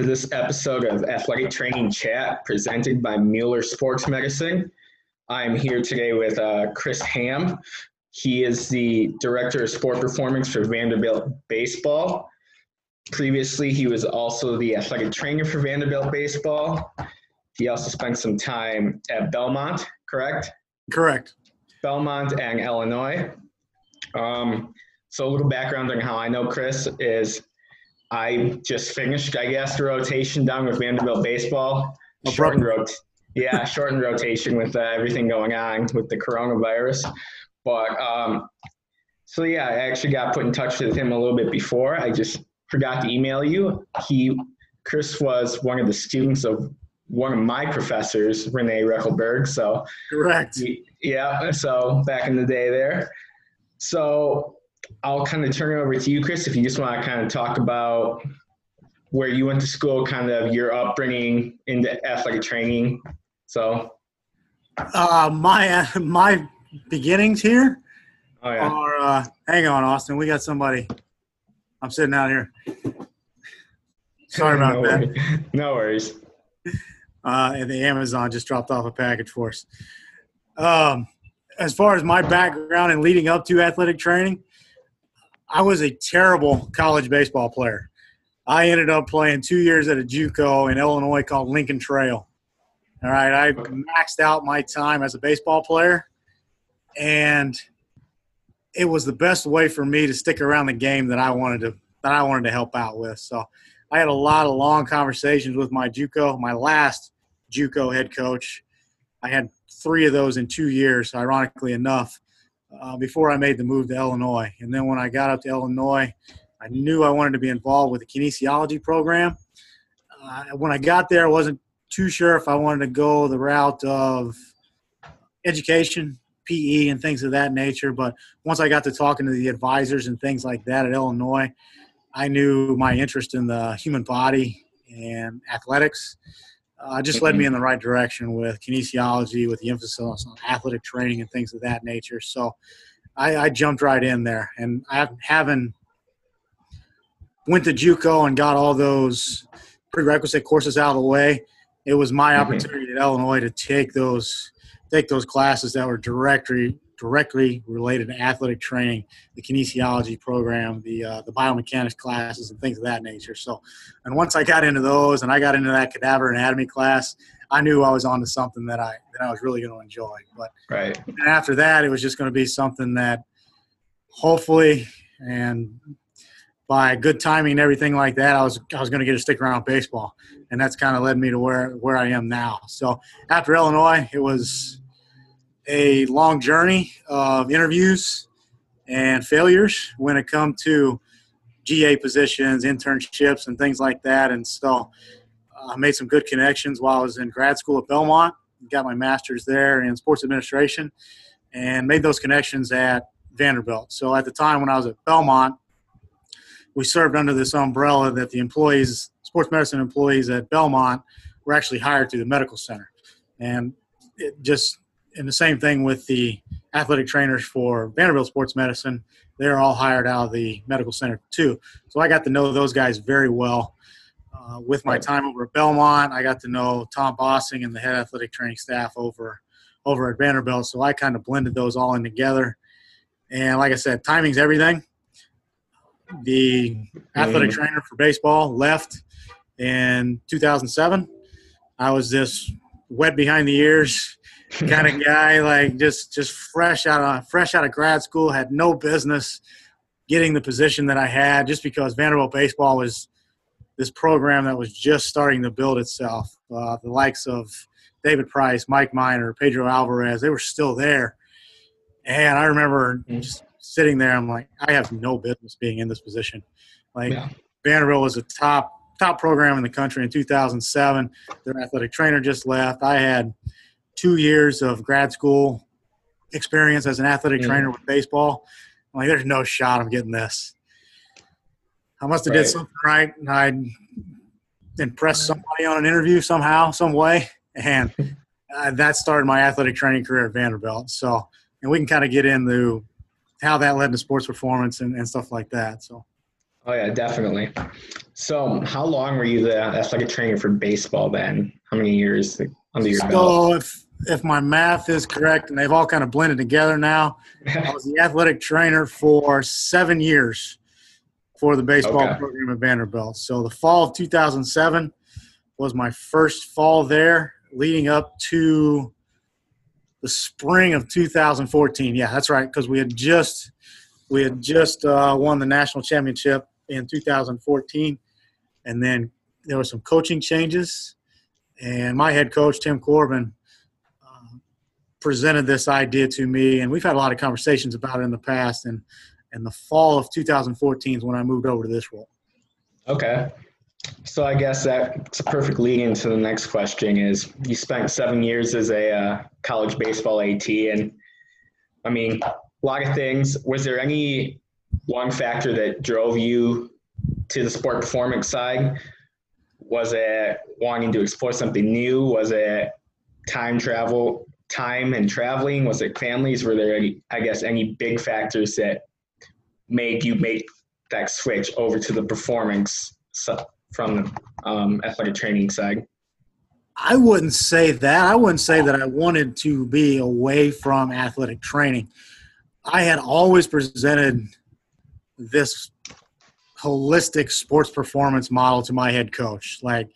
to this episode of Athletic Training Chat presented by Mueller Sports Medicine. I'm here today with uh, Chris Ham. He is the Director of Sport Performance for Vanderbilt Baseball. Previously, he was also the athletic trainer for Vanderbilt Baseball. He also spent some time at Belmont, correct? Correct. Belmont and Illinois. Um, so a little background on how I know Chris is I just finished, I guess, the rotation done with Vanderbilt baseball. Shortened rot- yeah, shortened rotation with uh, everything going on with the coronavirus. But um, so yeah, I actually got put in touch with him a little bit before. I just forgot to email you. He, Chris, was one of the students of one of my professors, Renee Reckelberg. So correct. He, yeah. So back in the day there. So I'll kind of turn it over to you, Chris, if you just want to kind of talk about where you went to school, kind of your upbringing into athletic training. So, uh, my my beginnings here oh, yeah. are. Uh, hang on, Austin. We got somebody. I'm sitting out here. Sorry about no that. Worries. No worries. Uh, and the Amazon just dropped off a package for us. Um, as far as my background and leading up to athletic training, I was a terrible college baseball player. I ended up playing two years at a JUCO in Illinois called Lincoln Trail. All right, I maxed out my time as a baseball player, and it was the best way for me to stick around the game that I wanted to that I wanted to help out with. So I had a lot of long conversations with my JUCO, my last JUCO head coach. I had three of those in two years, ironically enough uh, before I made the move to Illinois. And then when I got up to Illinois, I knew I wanted to be involved with the kinesiology program. Uh, when I got there, I wasn't too sure if I wanted to go the route of education, PE, and things of that nature. But once I got to talking to the advisors and things like that at Illinois, I knew my interest in the human body and athletics uh, just led me in the right direction with kinesiology, with the emphasis on athletic training and things of that nature. So I, I jumped right in there, and I haven't went to JUCO and got all those prerequisite courses out of the way. It was my mm-hmm. opportunity at Illinois to take those take those classes that were directly directly related to athletic training, the kinesiology program, the uh, the biomechanics classes, and things of that nature. So, and once I got into those, and I got into that cadaver anatomy class, I knew I was onto something that I that I was really going to enjoy. But right. And after that, it was just going to be something that hopefully and by good timing and everything like that, I was I was going to get to stick around baseball, and that's kind of led me to where where I am now. So after Illinois, it was a long journey of interviews and failures when it come to GA positions, internships, and things like that. And so uh, I made some good connections while I was in grad school at Belmont. Got my master's there in sports administration, and made those connections at Vanderbilt. So at the time when I was at Belmont, we served under this umbrella that the employees, sports medicine employees at Belmont, were actually hired through the medical center, and it just and the same thing with the athletic trainers for Vanderbilt Sports Medicine. They're all hired out of the medical center too. So I got to know those guys very well. Uh, with my time over at Belmont, I got to know Tom Bossing and the head athletic training staff over over at Vanderbilt. So I kind of blended those all in together. And like I said, timing's everything. The athletic mm-hmm. trainer for baseball left in 2007. I was just wet behind the ears kind of guy, like just just fresh out of fresh out of grad school, had no business getting the position that I had, just because Vanderbilt baseball was this program that was just starting to build itself. Uh, the likes of David Price, Mike Minor, Pedro Alvarez, they were still there, and I remember mm-hmm. just sitting there. I'm like, I have no business being in this position. Like yeah. Vanderbilt was a top top program in the country in 2007. Their athletic trainer just left. I had two years of grad school experience as an athletic mm-hmm. trainer with baseball. I'm like, there's no shot I'm getting this. I must have right. did something right, and I impressed somebody on an interview somehow, some way, and uh, that started my athletic training career at Vanderbilt. So, and we can kind of get into how that led to sports performance and, and stuff like that. So, Oh yeah, definitely. So, how long were you the athletic trainer for baseball then? How many years under your so belt? So, if if my math is correct, and they've all kind of blended together now, I was the athletic trainer for seven years for the baseball Okay. program at Vanderbilt. So, the fall of 2007 was my first fall there, leading up to the spring of 2014. Yeah, that's right, because we had just we had just uh, won the national championship in 2014, and then there were some coaching changes, and my head coach Tim Corbin presented this idea to me, and we've had a lot of conversations about it in the past, and and the fall of 2014 is when I moved over to this role. Okay. So I guess that's a perfect lead into the next question is you spent seven years as a uh, college baseball AT and I mean a lot of things. Was there any one factor that drove you to the sport performance side? Was it wanting to explore something new? Was it time travel, time and traveling? Was it families? Were there any, I guess, any big factors that made you make that switch over to the performance from the um, athletic training side? I wouldn't say that. I wouldn't say that I wanted to be away from athletic training. I had always presented this holistic sports performance model to my head coach. Like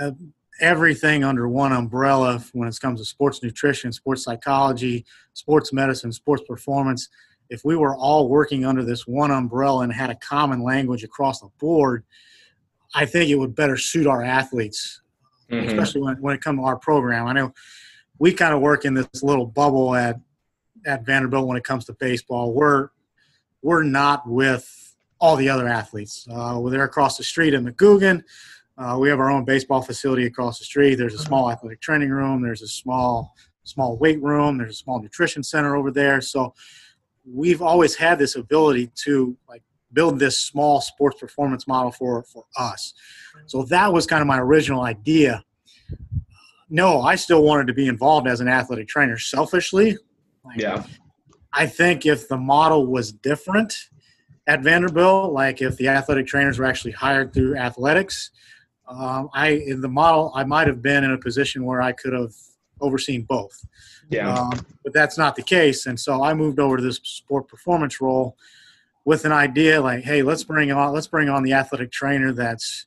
uh, everything under one umbrella when it comes to sports nutrition, sports psychology, sports medicine, sports performance. If we were all working under this one umbrella and had a common language across the board, I think it would better suit our athletes Mhm. especially when, when it comes to our program. I know we kind of work in this little bubble at at Vanderbilt when it comes to baseball. We're we're not with all the other athletes. Uh, they're across the street in McGugin. Uh, we have our own baseball facility across the street. There's a small athletic training room. There's a small small weight room. There's a small nutrition center over there. So we've always had this ability to like build this small sports performance model for for us. So that was kind of my original idea. No, I still wanted to be involved as an athletic trainer selfishly. Like, Yeah. I think if the model was different at Vanderbilt, like if the athletic trainers were actually hired through athletics, um, I in the model I might have been in a position where I could have overseen both. Yeah. Um, but that's not the case, and so I moved over to this sport performance role with an idea like, hey, let's bring on let's bring on the athletic trainer that's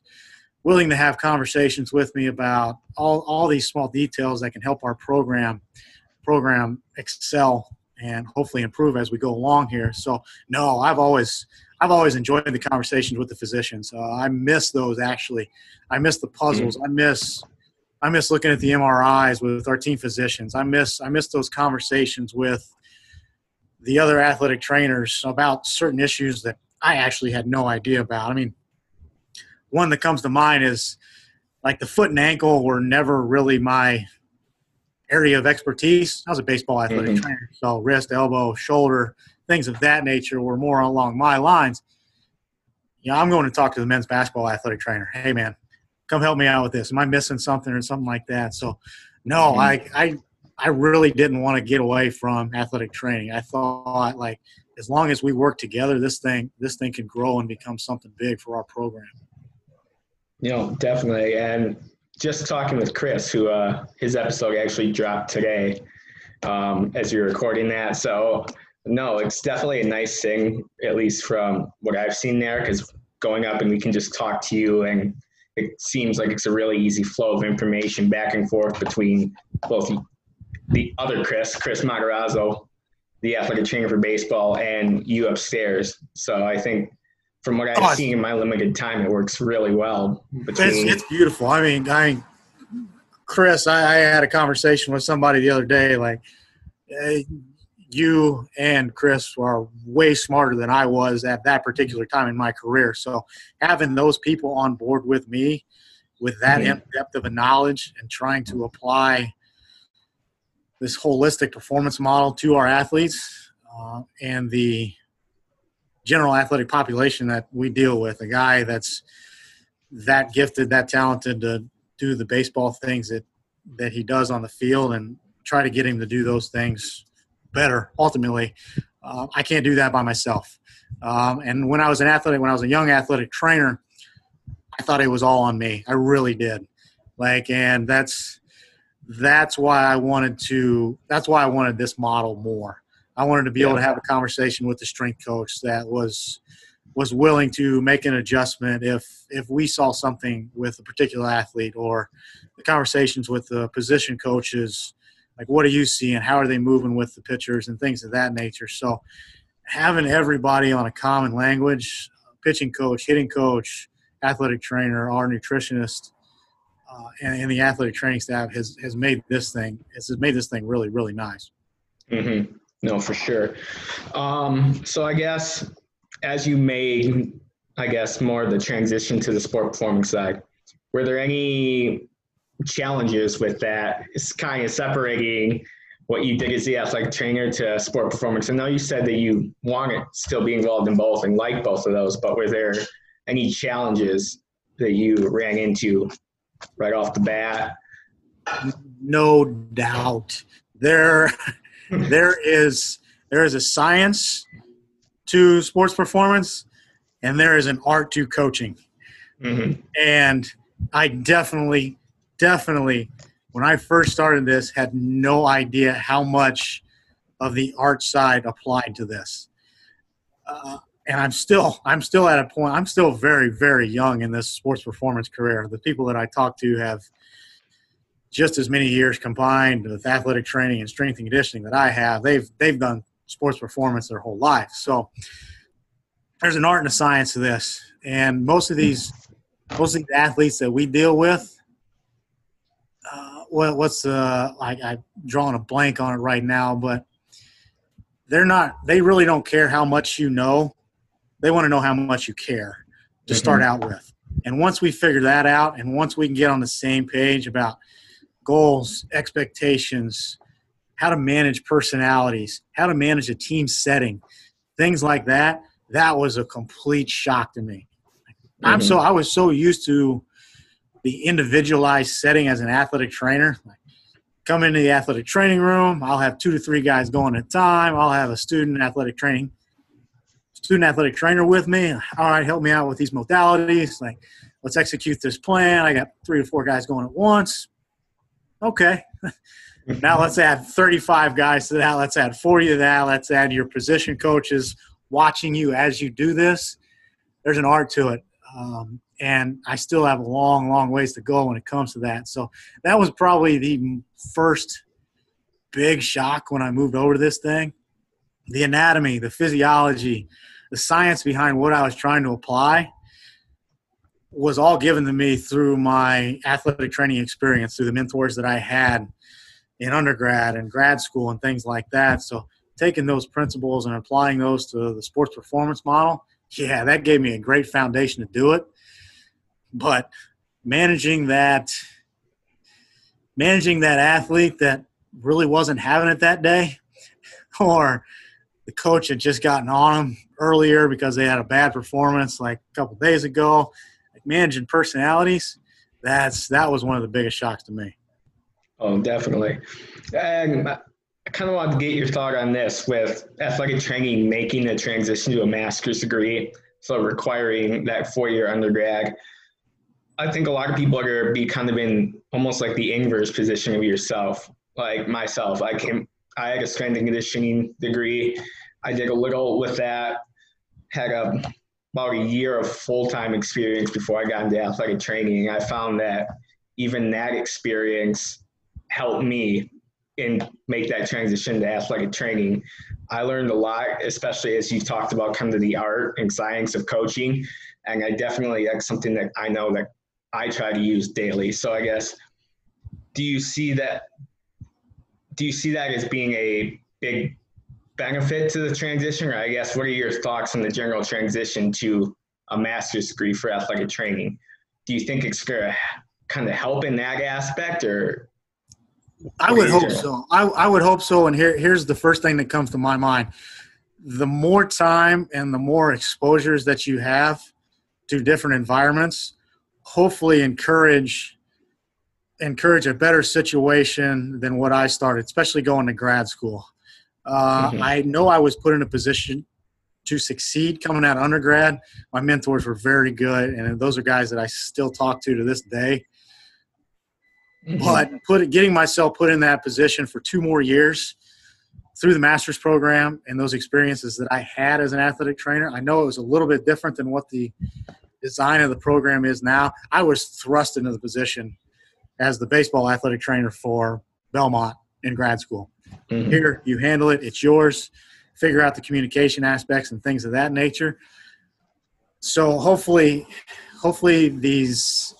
willing to have conversations with me about all, all these small details that can help our program program excel and hopefully improve as we go along here. So no, I've always I've always enjoyed the conversations with the physicians. Uh, I miss those actually. I miss the puzzles. I miss I miss looking at the MRIs with our team physicians. I miss I miss those conversations with the other athletic trainers about certain issues that I actually had no idea about. I mean, one that comes to mind is like the foot and ankle were never really my area of expertise. I was a baseball athletic Mhm. trainer, so wrist, elbow, shoulder, things of that nature were more along my lines. Yeah, I'm going to talk to the men's basketball athletic trainer. Hey, man, come help me out with this. Am I missing something or something like that? So, no, Mhm. I, I, I really didn't want to get away from athletic training. I thought like as long as we work together, this thing, this thing can grow and become something big for our program. You know, definitely. And just talking with Chris, who uh, his episode actually dropped today um, as you're recording that. So, no, it's definitely a nice thing, at least from what I've seen there, because going up and we can just talk to you, and it seems like it's a really easy flow of information back and forth between both the, the other Chris, Chris Matarazzo, the athletic trainer for baseball, and you upstairs. So, I think from what I've Oh, seen in my limited time, it works really well. It's, Between, it's beautiful. I mean, I, Chris, I, I had a conversation with somebody the other day. Like, uh, you and Chris are way smarter than I was at that particular time in my career. So, having those people on board with me, with that Mhm. depth of a knowledge, and trying to apply this holistic performance model to our athletes uh, and the general athletic population that we deal with, a guy that's that gifted, that talented to do the baseball things that that he does on the field, and try to get him to do those things better. Ultimately, Uh, I can't do that by myself. Um, and when I was an athlete, when I was a young athletic trainer, I thought it was all on me. I really did. Like, and that's that's why I wanted to. That's why I wanted this model more. I wanted to be yeah. able to have a conversation with the strength coach that was was willing to make an adjustment if if we saw something with a particular athlete or the conversations with the position coaches like what are you seeing? how are they moving with the pitchers and things of that nature so having everybody on a common language pitching coach hitting coach athletic trainer our nutritionist uh, and, and, the athletic training staff has has made this thing has made this thing really really nice mm-hmm. no for sure um, so i guess as you made i guess more the transition to the sport performing side were there any challenges with that. It's kind of separating what you did as the athletic trainer to sport performance. I know you said that you want to still be involved in both and like both of those, but were there any challenges that you ran into right off the bat? No doubt. There there is there is a science to sports performance and there is an art to coaching. Mm-hmm. And I definitely definitely, when I first started this, had no idea how much of the art side applied to this. Uh, and I'm still, I'm still at a point. I'm still very, very young in this sports performance career. The people that I talk to have just as many years combined with athletic training and strength and conditioning that I have. They've they've done sports performance their whole life. So there's an art and a science to this. And most of these most of these athletes that we deal with what, what's the I, I'm drawing a blank on it right now, but they're not. They really don't care how much you know. They want to know how much you care to mm-hmm. start out with. And once we figure that out, and once we can get on the same page about goals, expectations, how to manage personalities, how to manage a team setting, things like that, that was a complete shock to me. Mm-hmm. I'm so I was so used to the individualized setting as an athletic trainer. Like, come into the athletic training room. I'll have two to three guys going at a time. I'll have a student athletic training student athletic trainer with me. All right, help me out with these modalities. Like, let's execute this plan. I got three to four guys going at once. Okay. now let's add 35 guys to that. Let's add 40 to that. Let's add your position coaches watching you as you do this. There's an art to it. Um, and I still have a long, long ways to go when it comes to that. So that was probably the first big shock when I moved over to this thing. The anatomy, the physiology, the science behind what I was trying to apply was all given to me through my athletic training experience, through the mentors that I had in undergrad and grad school and things like that. So taking those principles and applying those to the sports performance model, yeah, that gave me a great foundation to do it but managing that managing that athlete that really wasn't having it that day or the coach had just gotten on them earlier because they had a bad performance like a couple days ago like managing personalities that's that was one of the biggest shocks to me. Oh definitely. And i kind of want to get your thought on this with athletic training making the transition to a master's degree so requiring that four-year undergrad I think a lot of people are going to be kind of in almost like the inverse position of yourself. Like myself, I came, I had a strength and conditioning degree. I did a little with that. Had a about a year of full time experience before I got into athletic training. I found that even that experience helped me in make that transition to athletic training. I learned a lot, especially as you talked about kind of the art and science of coaching. And I definitely that's something that I know that I try to use daily. So I guess, do you see that? Do you see that as being a big benefit to the transition, or I guess, what are your thoughts on the general transition to a master's degree for athletic training? Do you think it's going to kind of help in that aspect, or? I would hope so. I, I would hope so. And here, here's the first thing that comes to my mind: the more time and the more exposures that you have to different environments, hopefully encourage encourage a better situation than what I started, especially going to grad school. Uh, mm-hmm. I know I was put in a position to succeed coming out of undergrad. My mentors were very good, and those are guys that I still talk to to this day. Mm-hmm. But put getting myself put in that position for two more years through the master's program and those experiences that I had as an athletic trainer, I know it was a little bit different than what the design of the program is now. I was thrust into the position as the baseball athletic trainer for Belmont in grad school. Mm-hmm. Here, you handle it, it's yours. Figure out the communication aspects and things of that nature. So hopefully, hopefully these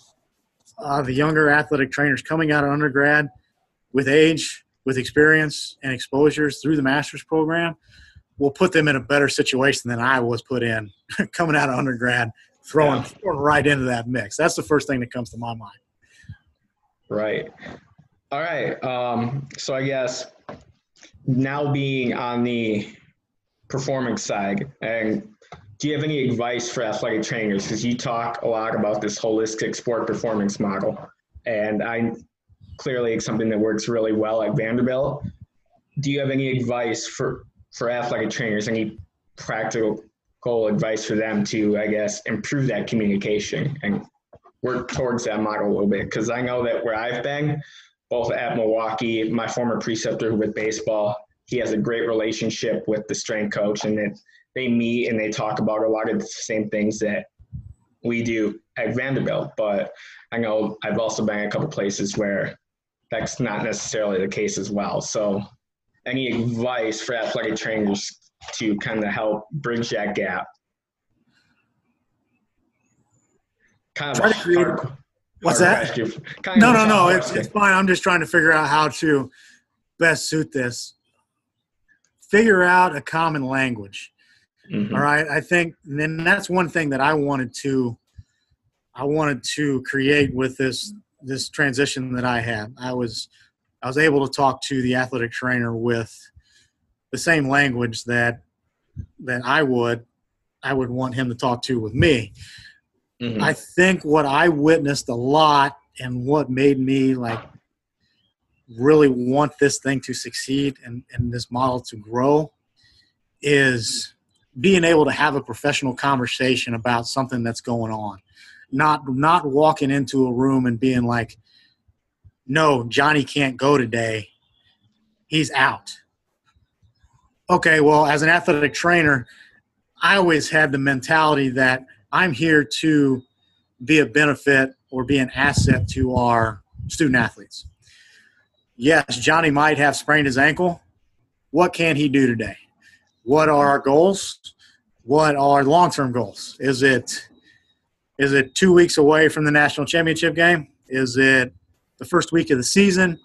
uh, the younger athletic trainers coming out of undergrad with age, with experience and exposures through the master's program will put them in a better situation than I was put in coming out of undergrad, throwing, yeah. right into that mix. That's the first thing that comes to my mind. Right. All right. Um, so I guess now being on the performance side, and do you have any advice for athletic trainers? Because you talk a lot about this holistic sport performance model, and I clearly it's something that works really well at Vanderbilt. Do you have any advice for for athletic trainers? Any practical advice for them to, I guess, improve that communication and work towards that model a little bit? Because I know that where I've been, both at Milwaukee, my former preceptor with baseball, he has a great relationship with the strength coach, and that they meet and they talk about a lot of the same things that we do at Vanderbilt. But I know I've also been a couple places where that's not necessarily the case as well. So, any advice for athletic trainers to kind of help bridge that gap? Kind of hard, What's that? Kind no, no, no. It's, it's fine. I'm just trying to figure out how to best suit this. Figure out a common language. Mm-hmm. All right. I think then that's one thing that I wanted to I wanted to create with this this transition that I had. I was I was able to talk to the athletic trainer with the same language that that I would I would want him to talk to with me. Mm-hmm. I think what I witnessed a lot and what made me like really want this thing to succeed and, and this model to grow is being able to have a professional conversation about something that's going on not not walking into a room and being like no johnny can't go today he's out okay well as an athletic trainer i always had the mentality that i'm here to be a benefit or be an asset to our student athletes yes johnny might have sprained his ankle what can he do today what are our goals what are long-term goals is it is it two weeks away from the national championship game? Is it the first week of the season?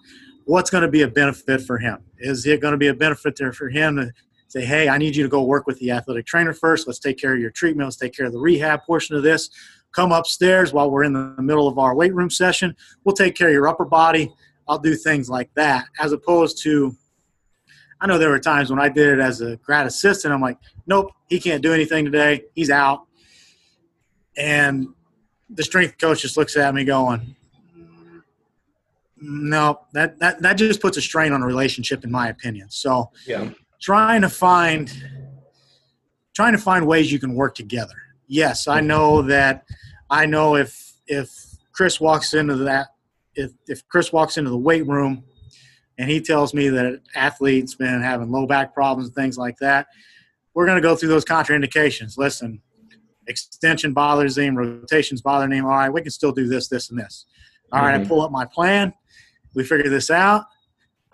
What's going to be a benefit for him? Is it going to be a benefit there for him to say, hey, I need you to go work with the athletic trainer first. Let's take care of your treatment. Let's take care of the rehab portion of this. Come upstairs while we're in the middle of our weight room session. We'll take care of your upper body. I'll do things like that, as opposed to I know there were times when I did it as a grad assistant. I'm like, nope, he can't do anything today. He's out. And the strength coach just looks at me going, no, that, that, that just puts a strain on a relationship, in my opinion. So, yeah. trying to find trying to find ways you can work together. Yes, I know that. I know if if Chris walks into that, if if Chris walks into the weight room, and he tells me that athlete's been having low back problems and things like that, we're going to go through those contraindications. Listen, extension bothers him, rotations bothering him. All right, we can still do this, this, and this. All right, mm-hmm. I pull up my plan. We figure this out.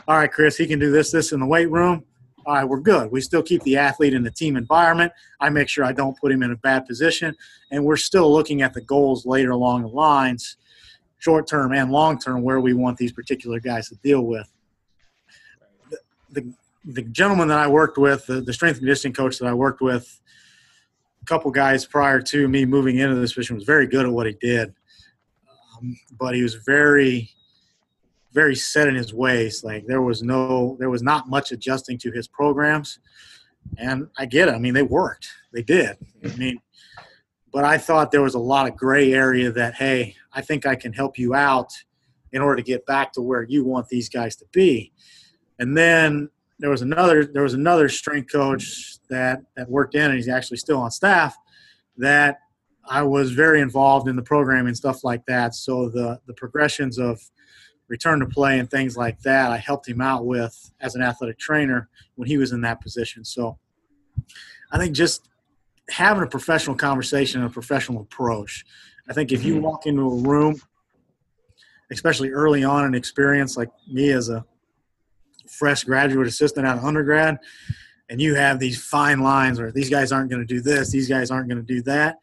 All right, Chris, he can do this, this in the weight room. All right, we're good. We still keep the athlete in the team environment. I make sure I don't put him in a bad position. And we're still looking at the goals later along the lines, short term and long term, where we want these particular guys to deal with. The, the, the gentleman that I worked with, the, the strength and conditioning coach that I worked with, a couple guys prior to me moving into this position was very good at what he did, um, but he was very, very set in his ways. Like there was no, there was not much adjusting to his programs, and I get it. I mean, they worked, they did. I mean, but I thought there was a lot of gray area that hey, I think I can help you out in order to get back to where you want these guys to be, and then there was another there was another strength coach that that worked in, and he's actually still on staff. That I was very involved in the program and stuff like that. So the the progressions of return to play and things like that, I helped him out with as an athletic trainer when he was in that position. So I think just having a professional conversation and a professional approach. I think if you mm-hmm. walk into a room, especially early on in experience, like me as a fresh graduate assistant out of undergrad, and you have these fine lines where these guys aren't going to do this, these guys aren't going to do that.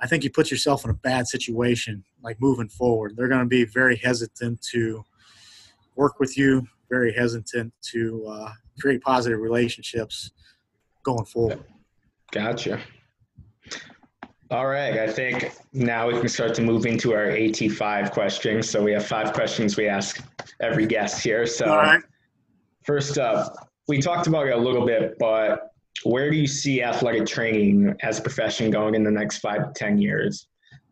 I think you put yourself in a bad situation, like moving forward. They're going to be very hesitant to work with you, very hesitant to uh, create positive relationships going forward. Gotcha. All right, I think now we can start to move into our AT5 questions. So we have five questions we ask every guest here. So first up, we talked about it a little bit, but where do you see athletic training as a profession going in the next five to 10 years?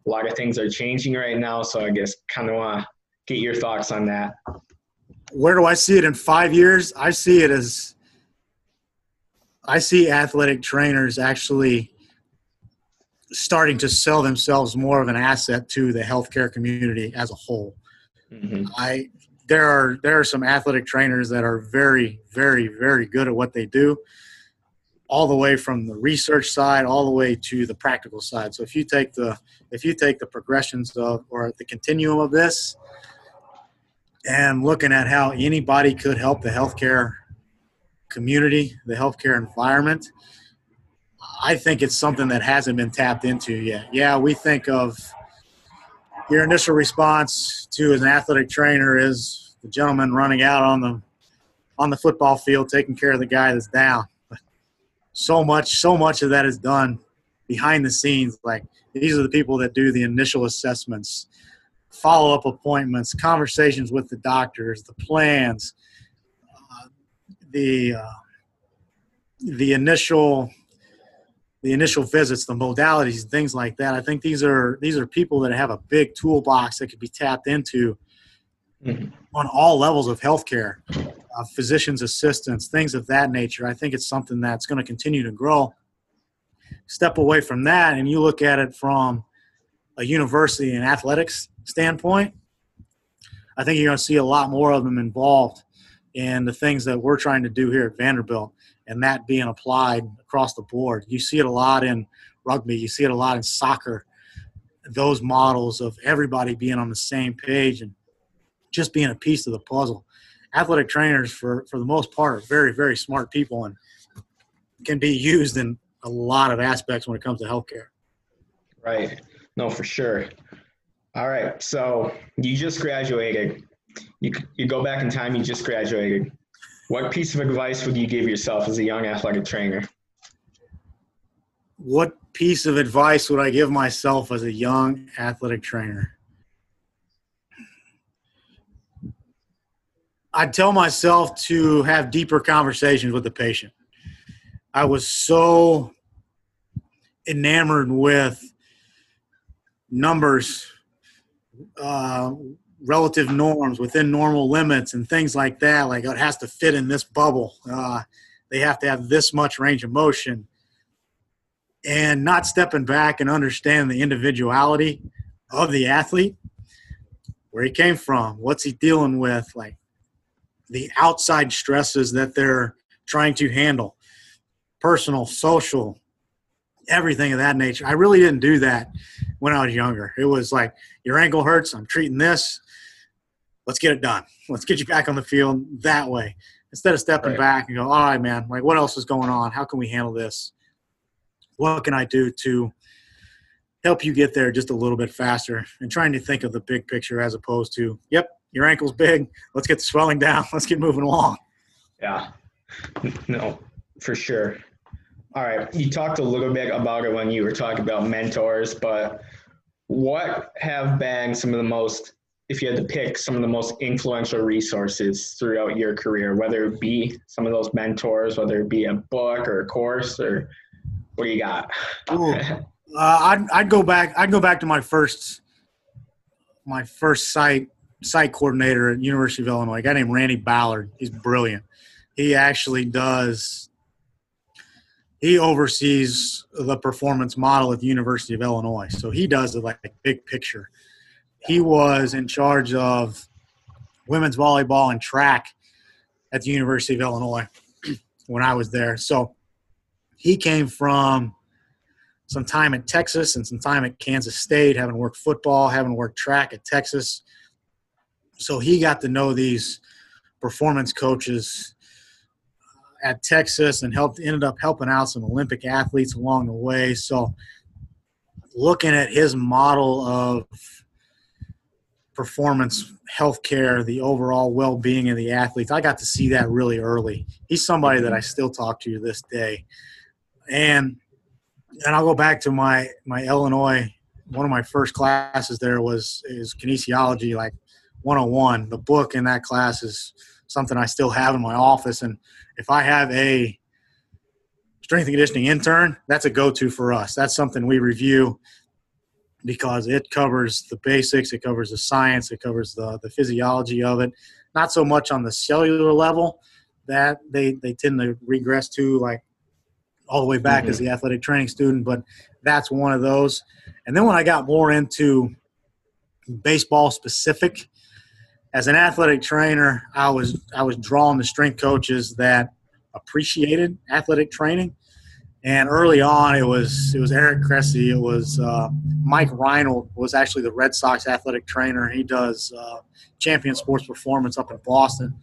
A lot of things are changing right now, so I guess kind of want to get your thoughts on that. Where do I see it in five years? I see it as I see athletic trainers actually starting to sell themselves more of an asset to the healthcare community as a whole. Mm-hmm. I there are there are some athletic trainers that are very very very good at what they do all the way from the research side all the way to the practical side. So if you take the if you take the progressions of or the continuum of this and looking at how anybody could help the healthcare community the healthcare environment i think it's something that hasn't been tapped into yet. Yeah we think of your initial response to an athletic trainer is the gentleman running out on the on the football field taking care of the guy that's down so much so much of that is done behind the scenes. Like these are the people that do the initial assessments follow-up appointments conversations with the doctors the plans uh, the uh, the initial the initial visits the modalities things like that. I think these are these are people that have a big toolbox that could be tapped into mm-hmm. on all levels of healthcare uh, physician's assistants, things of that nature. I think it's something that's going to continue to grow. Step away from that, and you look at it from a university and athletics standpoint. I think you're going to see a lot more of them involved in the things that we're trying to do here at Vanderbilt, and that being applied across the board. You see it a lot in rugby, you see it a lot in soccer. Those models of everybody being on the same page and just being a piece of the puzzle. Athletic trainers for for the most part are very very smart people and can be used in a lot of aspects when it comes to healthcare. Right. No for sure. All right. So you just graduated. You, you go back in time you just graduated. What piece of advice would you give yourself as a young athletic trainer? What piece of advice would i give myself as a young athletic trainer I tell myself to have deeper conversations with the patient. I was so enamored with numbers, uh, relative norms within normal limits, and things like that. Like it has to fit in this bubble. Uh, they have to have this much range of motion, and not stepping back and understanding the individuality of the athlete, where he came from, what's he dealing with, like the outside stresses that they're trying to handle personal, social, everything of that nature. I really didn't do that when I was younger. It was like, your ankle hurts, I'm treating this. Let's get it done. Let's get you back on the field that way. Instead of stepping right. back and go, all right, man, like what else is going on? How can we handle this? What can I do to help you get there just a little bit faster? And trying to think of the big picture as opposed to, yep, your ankle's big. Let's get the swelling down. Let's get moving along. Yeah. No, for sure. All right. You talked a little bit about it when you were talking about mentors, but what have been some of the most, if you had to pick some of the most influential resources throughout your career, whether it be some of those mentors, whether it be a book or a course, or what do you got? uh, I'd, I'd go back. I'd go back to my first, my first site site coordinator at University of Illinois, a guy named Randy Ballard. He's brilliant. he actually does. He oversees the performance model at the University of Illinois, so he does it like big picture. He was in charge of women's volleyball and track at the University of Illinois when I was there. So he came from some time at Texas and some time at Kansas State, having worked football, having worked track at Texas. So he got to know these performance coaches uh, at Texas and helped ended up helping out some Olympic athletes along the way. So looking at his model of performance healthcare, the overall well-being of the athletes, I got to see that really early. He's somebody that mm-hmm. I still talk to to this day. And and I'll go back to my my Illinois. One of my first classes there was is kinesiology, like 101. The book in that class is something I still have in my office, and if I have a strength and conditioning intern, that's a go-to for us. That's something we review because it covers the basics, it covers the science, it covers the the physiology of it. Not so much on the cellular level that they they tend to regress to like all the way back mm-hmm. as the athletic training student, but that's one of those. And then when I got more into baseball specific, as an athletic trainer, I was I was drawing the strength coaches that appreciated athletic training. And early on, it was it was Eric Cressey. It was uh, Mike Reinold was actually the Red Sox athletic trainer. He does uh, Champion Sports Performance up in Boston,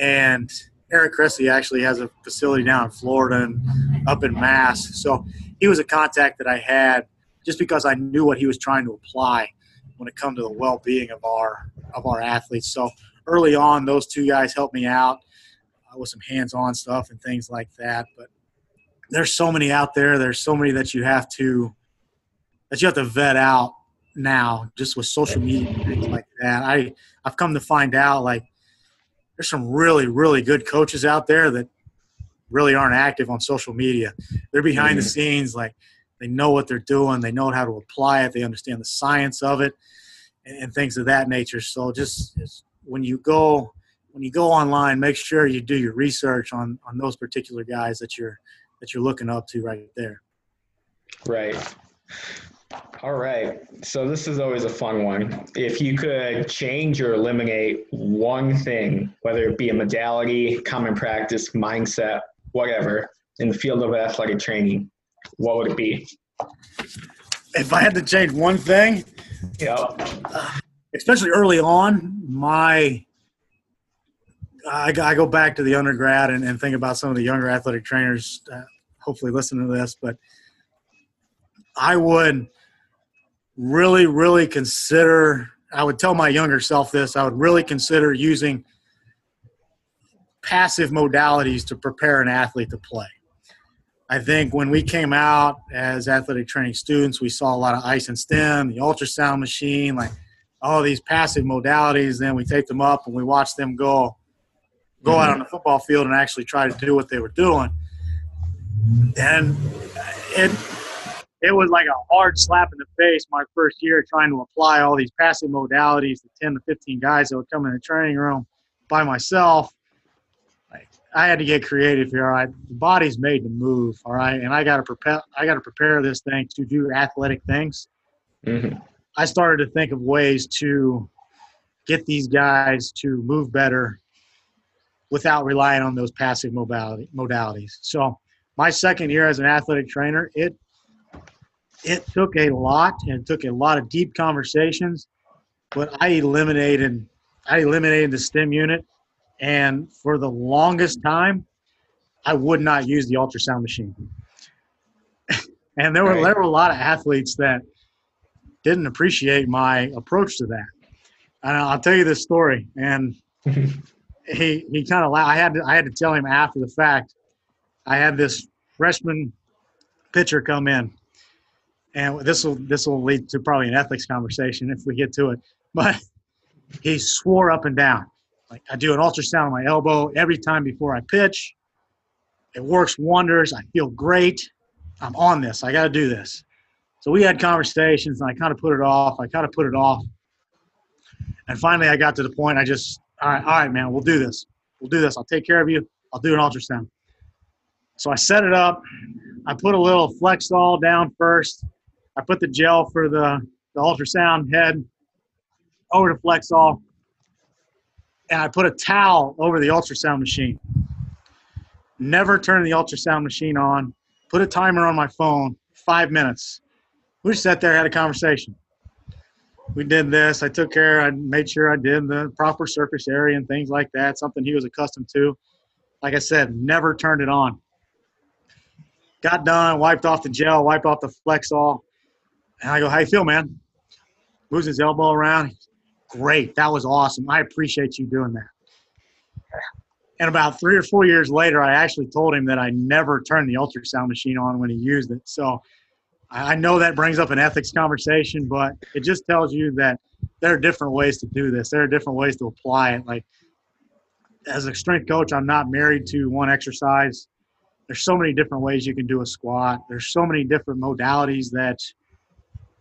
and Eric Cressey actually has a facility down in Florida and up in Mass. So he was a contact that I had just because I knew what he was trying to apply when it comes to the well-being of our of our athletes. So early on, those two guys helped me out uh, with some hands-on stuff and things like that. But there's so many out there. There's so many that you have to that you have to vet out now, just with social media and things like that. I I've come to find out like there's some really, really good coaches out there that really aren't active on social media. They're behind mm-hmm. the scenes, like they know what they're doing, they know how to apply it, they understand the science of it, and, and things of that nature. So just, just when you go when you go online, make sure you do your research on on those particular guys that you're that you're looking up to right there. Right. All right. So this is always a fun one. If you could change or eliminate one thing, whether it be a modality, common practice, mindset, whatever, in the field of athletic training, what would it be? If I had to change one thing, yep. especially early on, my I, I go back to the undergrad and, and think about some of the younger athletic trainers, uh, hopefully listening to this, but I would really, really consider. I would tell my younger self this. I would really consider using passive modalities to prepare an athlete to play. I think when we came out as athletic training students, we saw a lot of ice and stim, the ultrasound machine, like all these passive modalities. Then we take them up and we watch them go go out mm-hmm. on the football field and actually try to do what they were doing. And it it was like a hard slap in the face my first year trying to apply all these passive modalities to 10 to 15 guys that would come in the training room by myself. I had to get creative here. All right, the body's made to move. All right, and I got to prepare. I got to prepare this thing to do athletic things. Mm-hmm. I started to think of ways to get these guys to move better without relying on those passive mobility modalities. So, my second year as an athletic trainer, it it took a lot and it took a lot of deep conversations, but I eliminated I eliminated the stim unit and for the longest time I would not use the ultrasound machine. and there were right. there were a lot of athletes that didn't appreciate my approach to that. And I'll tell you this story and he he kind of I had to, I had to tell him after the fact. I had this freshman pitcher come in and this will this will lead to probably an ethics conversation if we get to it. But he swore up and down, like I do an ultrasound on my elbow every time before I pitch. It works wonders. I feel great. I'm on this. I got to do this. So we had conversations, and I kind of put it off. I kind of put it off, and finally I got to the point. I just, all right, all right, man, we'll do this. We'll do this. I'll take care of you. I'll do an ultrasound. So I set it up. I put a little Flexall down first. I put the gel for the, the ultrasound head over to Flexall. And I put a towel over the ultrasound machine. Never turn the ultrasound machine on. Put a timer on my phone, five minutes. We just sat there, had a conversation. We did this. I took care. I made sure I did the proper surface area and things like that. Something he was accustomed to. Like I said, never turned it on. Got done, wiped off the gel, wiped off the Flexall, and I go, "How you feel, man?" Moves his elbow around. Great, that was awesome. I appreciate you doing that. And about three or four years later, I actually told him that I never turned the ultrasound machine on when he used it. So I know that brings up an ethics conversation, but it just tells you that there are different ways to do this. There are different ways to apply it. Like as a strength coach, I'm not married to one exercise. There's so many different ways you can do a squat. There's so many different modalities that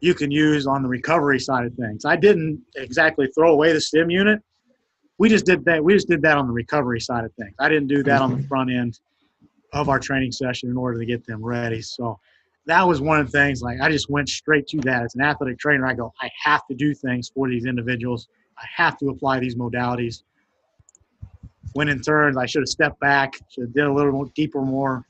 you can use on the recovery side of things. I didn't exactly throw away the stim unit. We just did that. We just did that on the recovery side of things. I didn't do that on the mm-hmm. front end of our training session in order to get them ready. So that was one of the things. Like I just went straight to that. As an athletic trainer, I go, I have to do things for these individuals. I have to apply these modalities. When in turns, I should have stepped back, should have did a little more deeper, more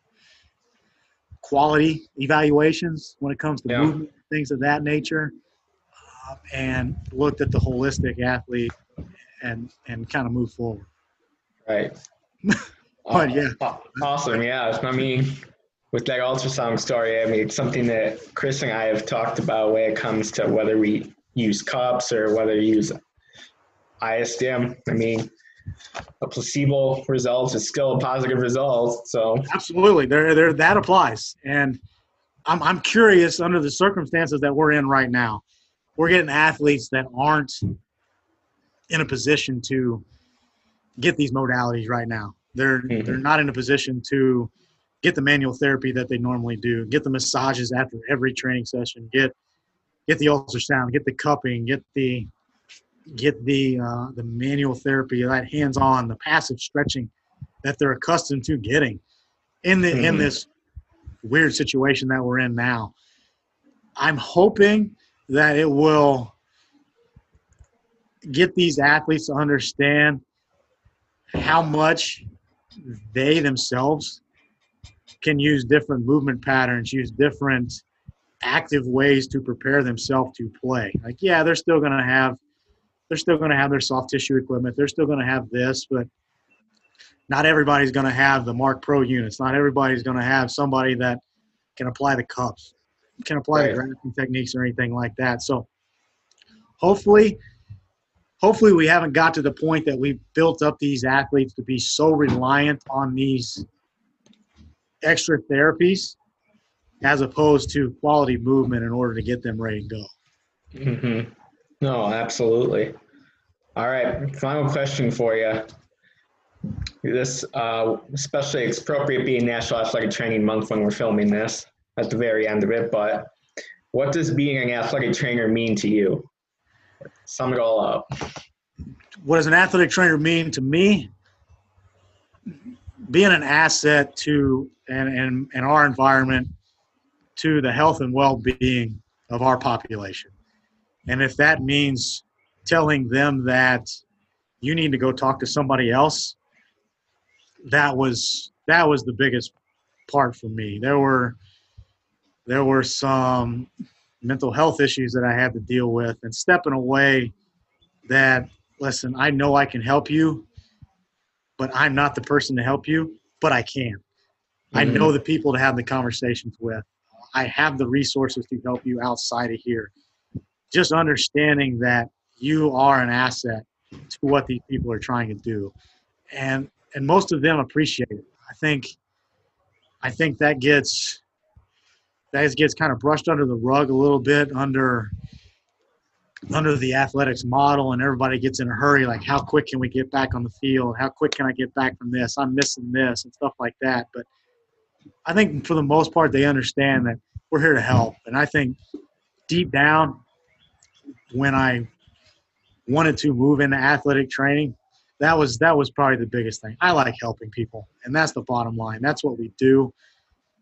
quality evaluations when it comes to yeah. movement, things of that nature, uh, and looked at the holistic athlete and and kind of move forward. Right. but yeah. Awesome. Yeah. I mean, with that ultrasound story, I mean, it's something that Chris and I have talked about when it comes to whether we use cups or whether we use ISDM. I mean, a placebo result is still a positive result. So absolutely, there, there, that applies. And I'm, I'm curious under the circumstances that we're in right now. We're getting athletes that aren't in a position to get these modalities right now. They're mm-hmm. they're not in a position to get the manual therapy that they normally do, get the massages after every training session, get get the ultrasound, get the cupping, get the get the uh, the manual therapy, that hands-on, the passive stretching that they're accustomed to getting in the mm-hmm. in this weird situation that we're in now. I'm hoping that it will get these athletes to understand how much they themselves can use different movement patterns, use different active ways to prepare themselves to play. Like, yeah, they're still going to have they're still going to have their soft tissue equipment. They're still going to have this, but not everybody's going to have the Marc Pro units. Not everybody's going to have somebody that can apply the cups, can apply right. the Graston techniques or anything like that. So hopefully, hopefully we haven't got to the point that we've built up these athletes to be so reliant on these extra therapies as opposed to quality movement in order to get them ready to go. Mm-hmm. No, absolutely. All right, final question for you. This, uh, especially appropriate being National Athletic Training Month when we're filming this at the very end of it, but what does being an athletic trainer mean to you? Sum it all up. What does an athletic trainer mean to me? Being an asset to and, and, and our environment to the health and well-being of our population. And if that means telling them that you need to go talk to somebody else, that was that was the biggest part for me. There were there were some mental health issues that I had to deal with and stepping away that listen, I know I can help you, but I'm not the person to help you, but I can. Mm-hmm. I know the people to have the conversations with. I have the resources to help you outside of here just understanding that you are an asset to what these people are trying to do and and most of them appreciate it. I think i think that gets that gets kind of brushed under the rug a little bit under under the athletics model and everybody gets in a hurry like how quick can we get back on the field? How quick can i get back from this? I'm missing this and stuff like that. But i think for the most part they understand that we're here to help. And i think deep down when I wanted to move into athletic training, that was that was probably the biggest thing. I like helping people, and that's the bottom line. That's what we do,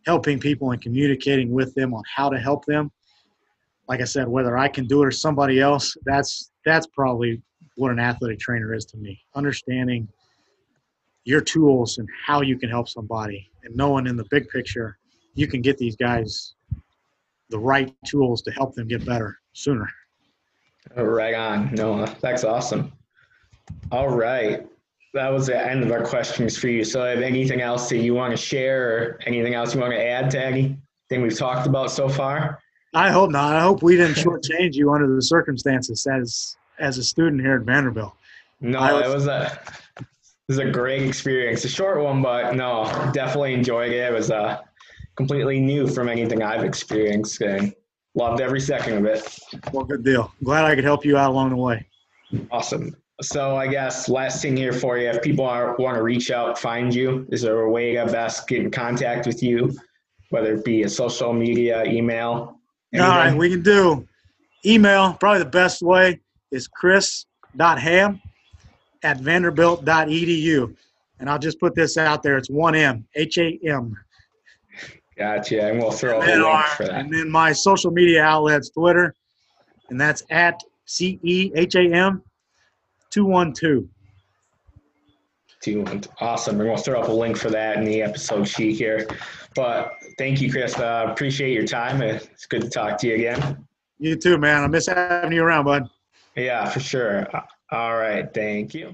helping people and communicating with them on how to help them. Like I said, whether I can do it or somebody else, that's that's probably what an athletic trainer is to me. Understanding your tools and how you can help somebody, and knowing in the big picture, you can get these guys the right tools to help them get better sooner. Oh, right on, Noah. That's awesome. All right. That was the end of our questions for you. So, have anything else that you want to share or anything else you want to add to anything we've talked about so far? I hope not. I hope we didn't shortchange you under the circumstances as as a student here at Vanderbilt. No, was, it was a it was a great experience. A short one, but no, definitely enjoyed it. It was uh, completely new from anything I've experienced and loved every second of it. Well, good deal. Glad I could help you out along the way. Awesome. So I guess last thing here for you, if people are, want to reach out, find you, is there a way to best get in contact with you, whether it be a social media, email? Anything? All right, we can do email. Probably the best way is chris.ham at vanderbilt.edu. And I'll just put this out there. It's one M, H A M. Gotcha. And we'll throw and a link our, for that. And then my social media outlets, Twitter, and that's at C E A M 212. Two one. Awesome. And we'll throw up a link for that in the episode sheet here. But thank you, Chris. Uh, appreciate your time. It's good to talk to you again. You too, man. I miss having you around, bud. Yeah, for sure. All right. Thank you.